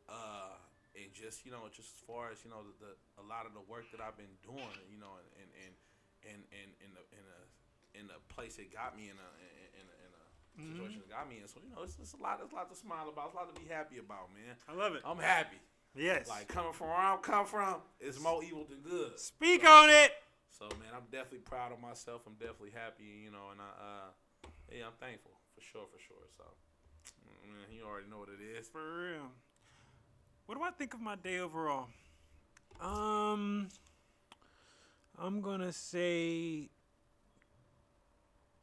S2: Uh, and just you know, just as far as you know, the, the a lot of the work that I've been doing, you know, and and and and, in the in a in a place it got me in a in, a, in a
S1: Mm-hmm.
S2: situation it got me in. So you know, it's, it's a lot. It's a lot to smile about. It's a lot to be happy about, man.
S1: I love it.
S2: I'm happy.
S1: Yes.
S2: Like coming from where I'm come from, it's more evil than good.
S1: Speak
S2: So-
S1: on it.
S2: So man, I'm definitely proud of myself. I'm definitely happy, you know, and I, uh, yeah, I'm thankful for sure, for sure. So, man, you already know what it is.
S1: For real. What do I think of my day overall? Um, I'm gonna say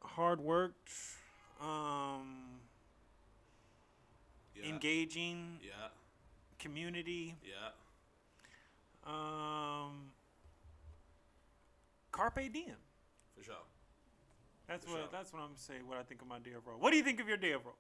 S1: hard worked, um,
S2: Yeah,
S1: engaging,
S2: yeah,
S1: community,
S2: yeah,
S1: Um, Carpe diem.
S2: For sure.
S1: That's
S2: For
S1: what
S2: sure.
S1: that's what I'm saying. What I think of my day overall. What do you think of your day overall?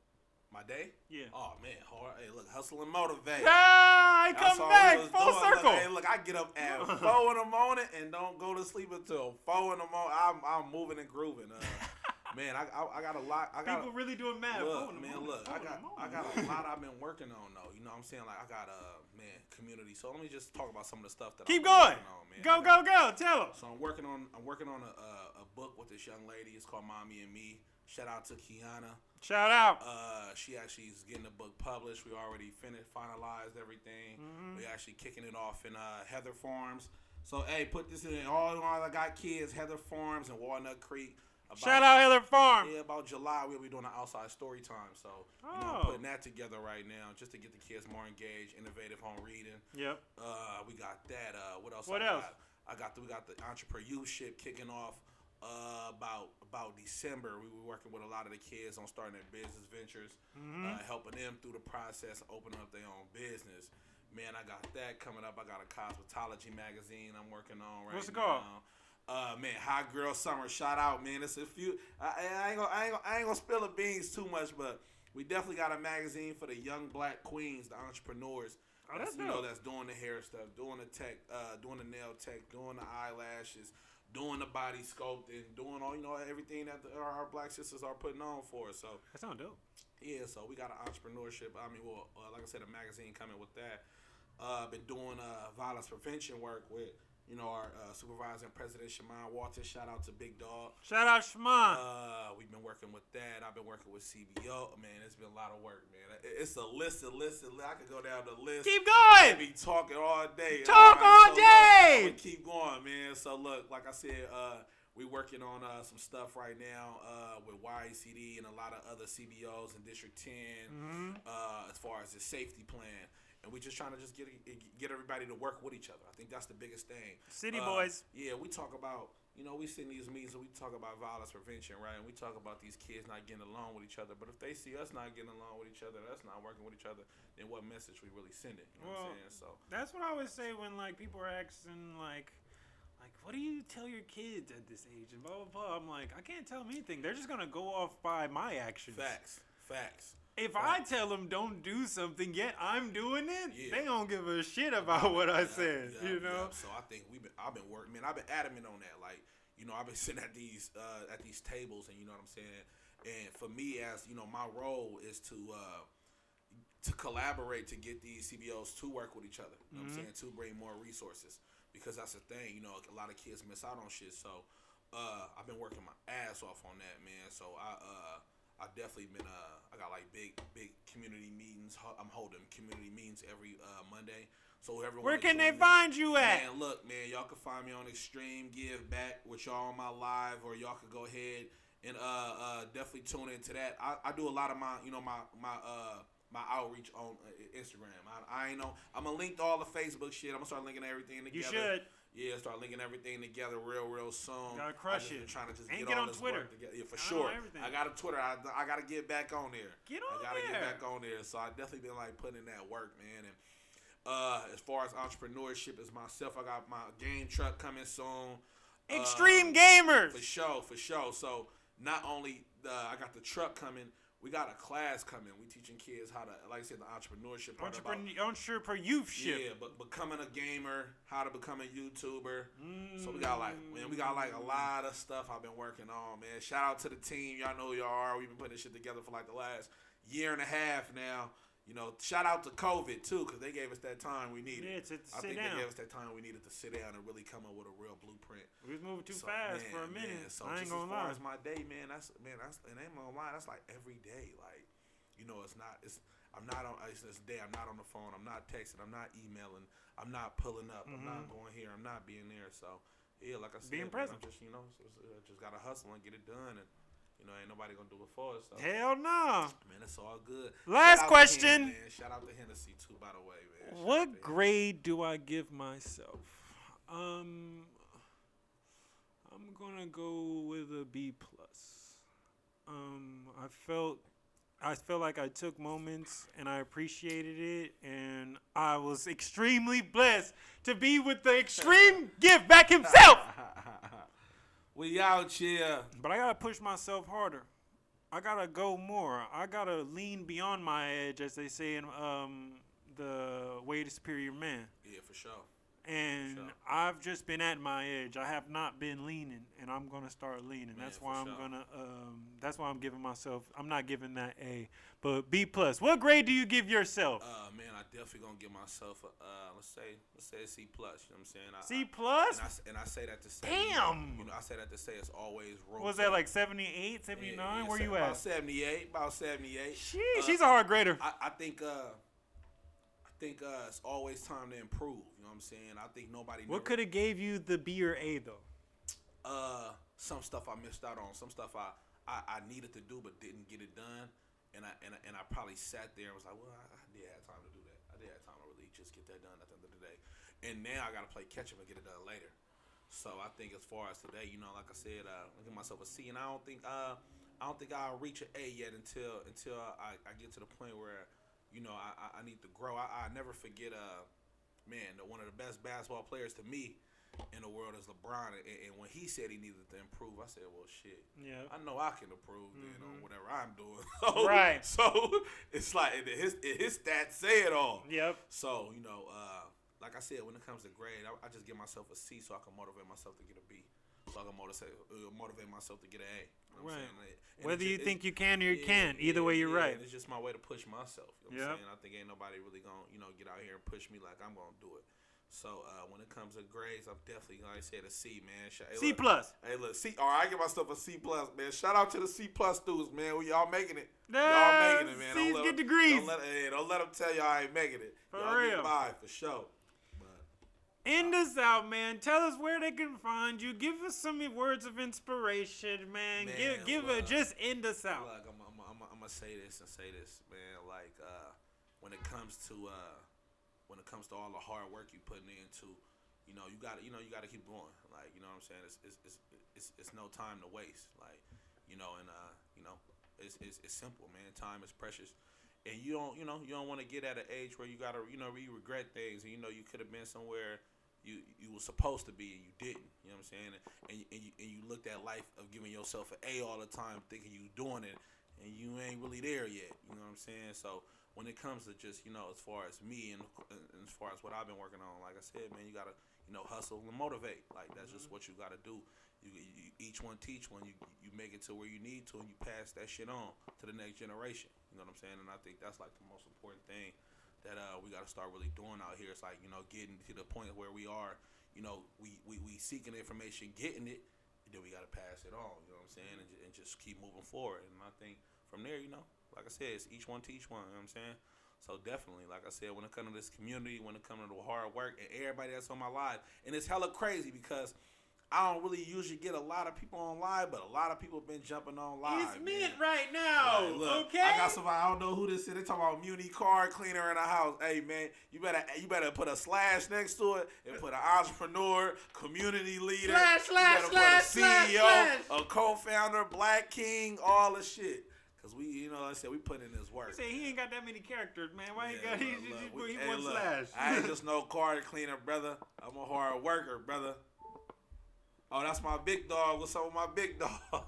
S2: My day?
S1: Yeah.
S2: Oh man, hard. Hey, look, hustle and motivate.
S1: Ah, I come back full
S2: doing. Look,
S1: circle.
S2: hey, look, I get up at four in the morning and don't go to sleep until four in the morning. I'm, I'm moving and grooving. Uh, man, I, I, I got a lot. I got
S1: People really doing math.
S2: Look,
S1: Four in the
S2: man,
S1: morning,
S2: look, I got, I got a lot I've been working on though. You know what I'm saying? Like I got uh, man, community. So let me just talk about some of the stuff that
S1: Keep
S2: I'm
S1: going.
S2: on.
S1: Go go go. Tell them.
S2: So I'm working on, I'm working on a, a, a book with this young lady. It's called Mommy and Me. Shout out to Kiana.
S1: Shout out.
S2: Uh, she actually is getting the book published. We already finished, finalized everything.
S1: Mm-hmm.
S2: We actually kicking it off in uh, Heather Farms. So hey, put this in all all I got kids, Heather Farms and Walnut Creek. About,
S1: Shout out Heather Farm.
S2: Yeah, about July we'll be doing an outside story time. So you know,
S1: Oh.
S2: Putting that together right now just to get the kids more engaged, innovative home reading.
S1: Yep.
S2: Uh, we got that. Uh, what else?
S1: What
S2: I
S1: else?
S2: Got? I got the, we got the entrepreneurship kicking off. Uh, about about December, we were working with a lot of the kids on starting their business ventures,
S1: Mm-hmm.
S2: uh, helping them through the process, opening up their own business. Man, I got that coming up. I got a cosmetology magazine I'm working on right
S1: What's it
S2: now.
S1: called?
S2: Uh, man, Hot Girl Summer. Shout out, man. It's a few. I, I ain't gonna, I ain't gonna, I ain't gonna spill the beans too much, but we definitely got a magazine for the young black queens, the entrepreneurs.
S1: Oh, that's
S2: you know that's doing the hair stuff, doing the tech, uh, doing the nail tech, doing the eyelashes, doing the body sculpting, doing all you know everything that the, our, black sisters are putting on for us. So
S1: That sound dope.
S2: yeah, so we got an entrepreneurship. I mean, well, uh, like I said, a magazine coming with that. Uh, been doing uh, violence prevention work with you know our uh, supervisor and president Shamann Walton. Shout out to Big Dog.
S1: Shout out Shimon.
S2: Uh, we've been working with that. I've been working with CBO. Man, it's been a lot of work, man. It's a list, a list, a list. I could go down the list.
S1: Keep going.
S2: be talking all day.
S1: Talk all
S2: so
S1: day!
S2: Look, keep going, man. So look, like I said, uh, we working on uh, some stuff right now uh, with YACD and a lot of other CBOs in District 10
S1: Mm-hmm.
S2: uh, as far as the safety plan. And we're just trying to just get get everybody to work with each other. I think that's the biggest thing.
S1: City
S2: Uh,
S1: boys.
S2: Yeah, we talk about you know we sit in these meetings and we talk about violence prevention, right? And we talk about these kids not getting along with each other. But if they see us not getting along with each other, us not working with each other, then what message we really sending? You know
S1: Well,
S2: what I'm saying? So
S1: That's what I always say when like people are asking like, like what do you tell your kids at this age and blah blah blah. I'm like, I can't tell them anything. They're just gonna go off by my actions.
S2: facts, facts.
S1: If I tell them don't do something, yet I'm doing it,
S2: Yeah.
S1: they don't give a shit about what I said. you know.
S2: So I think we've been I've been working, man. I've been adamant on that. Like you know, I've been sitting at these uh, at these tables, and you know what I'm saying. And for me, as you know, my role is to uh, to collaborate to get these CBOs to work with each other. You know what I'm saying? To bring more resources because that's the thing. You know, a lot of kids miss out on shit. So uh, I've been working my ass off on that, man. So I uh, I definitely been uh, I got like big big community meetings. I'm holding community meetings every uh, Monday. So everyone
S1: Where can they
S2: joining-
S1: find you at?
S2: Man, look, man, y'all can find me on Extreme Give Back with y'all on my live, or y'all can go ahead and uh, uh, definitely tune into that. I, I do a lot of my, you know, my my uh, my outreach on uh, Instagram. I, I ain't know. I'm gonna link to all the Facebook shit. I'm gonna start linking everything together.
S1: You should.
S2: Yeah, start linking everything together real, real soon.
S1: Gotta crush it.
S2: trying to just
S1: And
S2: get,
S1: get on Twitter.
S2: Yeah, for
S1: I
S2: sure. I got a Twitter. I, I got to get back on there.
S1: Get on I
S2: gotta
S1: there.
S2: get back on there. So I definitely been like putting in that work, man. And uh, as far as entrepreneurship as myself, I got my game truck coming soon. Uh,
S1: Extreme gamers.
S2: for sure, for sure. So not only uh, I got the truck coming, we got a class coming. We teaching kids how to, like I said, the entrepreneurship part about
S1: Entrepreneur, entrepreneur youth ship.
S2: yeah, but becoming a gamer, how to become a YouTuber. So we got like, man, we got like a lot of stuff I've been working on, man. Shout out to the team. Y'all know who y'all are. We've been putting this shit together for like the last year and a half now. You know, shout out to COVID too, because they gave us that time we needed.
S1: Yeah, to
S2: I
S1: sit
S2: think
S1: down.
S2: they gave us that time we needed to sit down and really come up with a real blueprint.
S1: We was moving too
S2: So,
S1: fast
S2: man,
S1: for a minute.
S2: man, so
S1: I ain't
S2: just
S1: gonna
S2: as far
S1: lie.
S2: as my day, man, that's man, that's and ain't gonna lie, that's like every day. Like, you know, it's not. It's I'm not on. It's this day. I'm not on the phone. I'm not texting. I'm not emailing. I'm not pulling up. I'm not going here. I'm not being there. So yeah, like I said,
S1: Mm-hmm. Being
S2: man,
S1: present.
S2: I'm just you know, so, just gotta hustle and get it done, and you know, ain't nobody gonna do it for us. So
S1: Hell no.
S2: man, it's all good.
S1: Last question.
S2: Shout out to Hennessy too, by the way, man. Shout
S1: What grade do I give myself? Um, I'm gonna go with a B plus. Um, I felt I feel like I took moments and I appreciated it, and I was extremely blessed to be with the extreme give back himself.
S2: we out here.
S1: But I gotta push myself harder. I gotta go more. I gotta lean beyond my edge, as they say in um, the Way to Superior Man.
S2: Yeah, for sure.
S1: And
S2: Sure.
S1: I've just been at my edge. I have not been leaning, and I'm gonna start leaning.
S2: Man,
S1: that's why I'm
S2: sure.
S1: gonna. Um, that's why I'm giving myself. I'm not giving that A, but B plus. What grade do you give yourself?
S2: Uh, man, I definitely gonna give myself a uh, let's say let's say C plus. You know what I'm saying? I,
S1: C
S2: I,
S1: plus.
S2: and I, and I say that to say,
S1: Damn!
S2: You know, I say that to say it's always room.
S1: Was that like 78, 79?
S2: yeah,
S1: Where
S2: se-
S1: you
S2: about
S1: at?
S2: 78, about 78.
S1: Sheesh,
S2: Uh,
S1: she's a hard grader.
S2: I, I think uh, I think uh, it's always time to improve. You know what I'm saying? I think nobody.
S1: What could have gave you the B or A though?
S2: uh some stuff I missed out on, some stuff I, I, I needed to do but didn't get it done, and I and I, and I probably sat there and was like, well, I, I did have time to do that. I did have time to really just get that done at the end of the day, and now I got to play catch up and get it done later. So I think as far as today, you know, like I said, uh, I give myself a C, and I don't think uh I don't think I'll reach an A yet until until I, I get to the point where you know I, I- need to grow. I, I never forget uh man one of the best basketball players to me in the world is LeBron, and, and when he said he needed to improve, I said, well, shit.
S1: Yeah.
S2: I know I can improve then on
S1: Mhm.
S2: whatever I'm doing. So,
S1: Right.
S2: So it's like his his stats say it all.
S1: Yep.
S2: So you know, uh, like I said, when it comes to grade, I, I just give myself a C so I can motivate myself to get a B. So I can motivate uh, motivate myself to get an A. You know
S1: Right.
S2: saying? And
S1: Whether you
S2: ju-
S1: think you can or you
S2: yeah,
S1: can't, either
S2: yeah,
S1: way, you're
S2: yeah,
S1: right.
S2: It's just my way to push myself. You know what
S1: Yep.
S2: I'm saying? I think ain't nobody really gonna, you know, get out here and push me like I'm gonna do it. So uh, when it comes to grades, I'm definitely like I said a C, man. Hey,
S1: C
S2: look,
S1: plus.
S2: Hey, look, C. All right, I give myself a C plus, man. Shout out to the C plus students, man. We y'all making it.
S1: Nah,
S2: y'all making it, man.
S1: C's
S2: let
S1: get
S2: 'em-
S1: degrees.
S2: Don't let, hey, don't let them tell y'all I ain't making it.
S1: For
S2: y'all
S1: real.
S2: Get by for sure.
S1: End us out, man. Tell us where they can find you. Give us some words of inspiration, man.
S2: Man,
S1: give give
S2: look.
S1: a just end us out.
S2: Look, I'm, I'm, I'm, I'm gonna say this and say this, man. Like uh, when it comes to uh, when it comes to all the hard work you putting into, you know, you got to you know you got to keep going. Like you know what I'm saying. It's it's, it's it's it's no time to waste. Like you know, and uh, you know, it's, it's it's simple, man. Time is precious. And you don't, you know, you don't want to get at an age where you gotta, you know, you regret things, and you know you could have been somewhere you you were supposed to be and you didn't. You know what I'm saying? And you, and you, and you looked at life of giving yourself an A all the time, thinking you doing it, and you ain't really there yet. You know what I'm saying? So when it comes to just you know as far as me and, and as far as what I've been working on, like I said, man, you gotta you know hustle and motivate. Like that's just mm-hmm. what you gotta do. You, you each one teach one. You you make it to where you need to, and you pass that shit on to the next generation. You know what I'm saying? And I think that's like the most important thing that uh, we got to start really doing out here. It's like you know getting to the point where we are. You know, we we, we seeking information, getting it, then we got to pass it on. You know what I'm saying? And, and just keep moving forward. And I think from there, you know, like I said, it's each one teach one. You know what I'm saying? So definitely, like I said, when it comes to this community, when it comes to the hard work, and everybody that's on my live, and it's hella crazy because. I don't really usually get a lot of people on live, but a lot of people have been jumping on live.
S1: it's mint right now.
S2: Right, look,
S1: okay.
S2: I got somebody I don't know who this is. They talking about Muni car cleaner in the house. Hey man, you better you better put a slash next to it and put an entrepreneur, community leader,
S1: Slash, slash, slash,
S2: CEO,
S1: slash,
S2: a co-founder, Black King, all the shit. Cause we, you know, like I said we put in this work.
S1: He said he ain't got that many characters, man. Why he got he,
S2: look,
S1: he,
S2: look,
S1: just
S2: we-
S1: he
S2: hey,
S1: one
S2: look,
S1: slash.
S2: I ain't just no car cleaner, brother. I'm a hard worker, brother. Oh, that's my big dog. What's up with my big dog?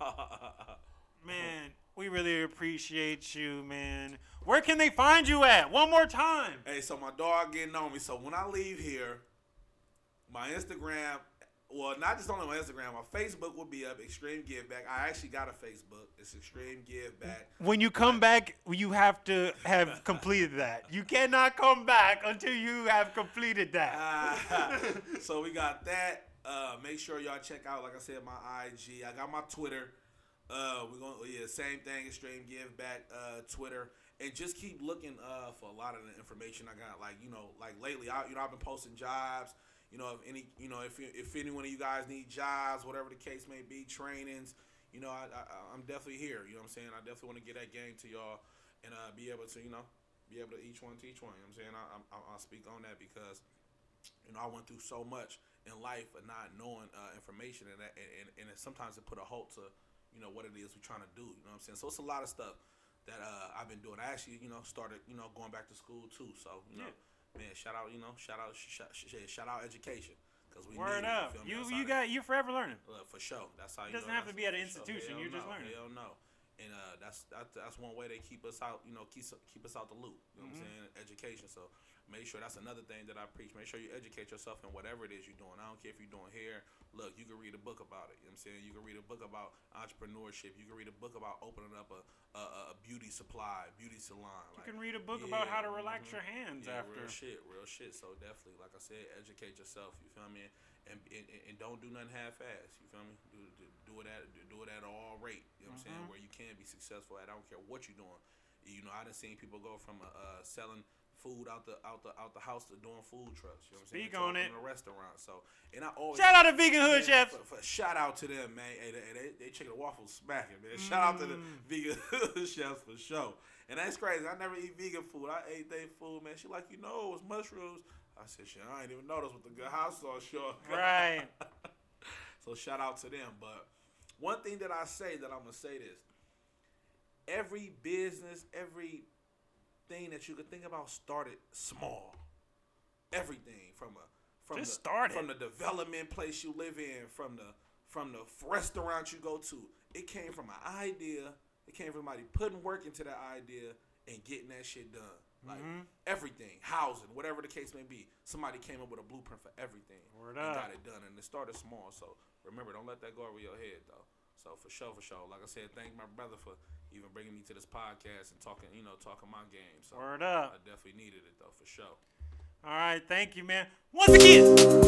S1: man, we really appreciate you, man. Where can they find you at? One more time.
S2: Hey, so my dog getting on me. So when I leave here, my Instagram, well, not just only my Instagram, my Facebook will be up. Extreme Give Back. I actually got a Facebook. It's Extreme Give Back.
S1: When you come back, you have to have completed that. You cannot come back until you have completed that.
S2: Ah, so we got that. Uh, make sure y'all check out, like I said, my IG. I got my Twitter. Uh, we're gonna yeah, same thing. Extreme Give Back uh, Twitter, and just keep looking uh, for a lot of the information I got. Like you know, like lately, I you know I've been posting jobs. You know, if any you know if if any one of you guys need jobs, whatever the case may be, trainings. You know, I, I I'm definitely here. You know what I'm saying? I definitely want to get that game to y'all and uh, be able to you know be able to each one teach one. You know what I'm saying? I, I, I'll speak on that because you know, I went through so much in life of not knowing uh, information, and, that, and and and sometimes it put a halt to, you know, what it is we're trying to do. You know what I'm saying? So it's a lot of stuff that uh, I've been doing. I actually, you know, started, you know, going back to school too. So, you know, man, shout out, you know, shout out, shout, shout, shout out education. Cause we
S1: Word
S2: need
S1: up.
S2: it?
S1: You
S2: That's
S1: you
S2: how
S1: got you forever learning.
S2: look, for sure. That's how
S1: It
S2: you
S1: doesn't
S2: know,
S1: have to be at an
S2: sure.
S1: institution, you're just learning.
S2: Hell no. And uh, that's that, that's one way they keep us out, you know, keep keep us out the loop. You know
S1: Mm-hmm.
S2: what I'm saying? Education. So make sure that's another thing that I preach. Make sure you educate yourself in whatever it is you're doing. I don't care if you're doing hair. Look, you can read a book about it. You know what I'm saying? You can read a book about entrepreneurship. You can read a book about opening up a a, a beauty supply, beauty salon.
S1: You can read a book about how to relax
S2: mhm.
S1: your hands
S2: Yeah,
S1: after.
S2: real shit, real shit. So definitely, like I said, educate yourself. You feel me? And and, and don't do nothing half-ass. You feel me? Do, do, do it at do it at all rate. You know what I'm saying?
S1: Mhm.
S2: Where you can be successful at. I don't care what you're doing. You know, I done seen people go from uh, selling food out the out the out the house to doing food trucks. You know what I'm saying?
S1: Speak
S2: To
S1: on it.
S2: A restaurant. So and I always
S1: Shout out to Vegan Hood
S2: Man,
S1: Chefs.
S2: For, for, shout out to them, man. Hey, they, they, they chicken and waffles smacking, man. Shout out to the
S1: Mm.
S2: vegan chefs for sure. And that's crazy. I never eat vegan food. I ate their food, man. She like, you know, it was mushrooms. I said, shit, I ain't even noticed with the good hot sauce, sure.
S1: Right.
S2: so shout out to them. But one thing that I say that I'm gonna say this: every business, every thing that you could think about started small. Everything from a from
S1: Just
S2: the,
S1: started.
S2: from the development place you live in, from the from the restaurant you go to. It came from an idea. It came from somebody putting work into that idea and getting that shit done. Like
S1: Mhm.
S2: everything, housing, whatever the case may be. Somebody came up with a blueprint for everything
S1: Word
S2: and
S1: up.
S2: got it done. And it started small. So remember, don't let that go over your head though. So for sure, for sure. Like I said, thank my brother for even bringing me to this podcast and talking, you know, talking my game. So
S1: Word
S2: I definitely needed it though, for sure.
S1: All right. Thank you, man. Once again.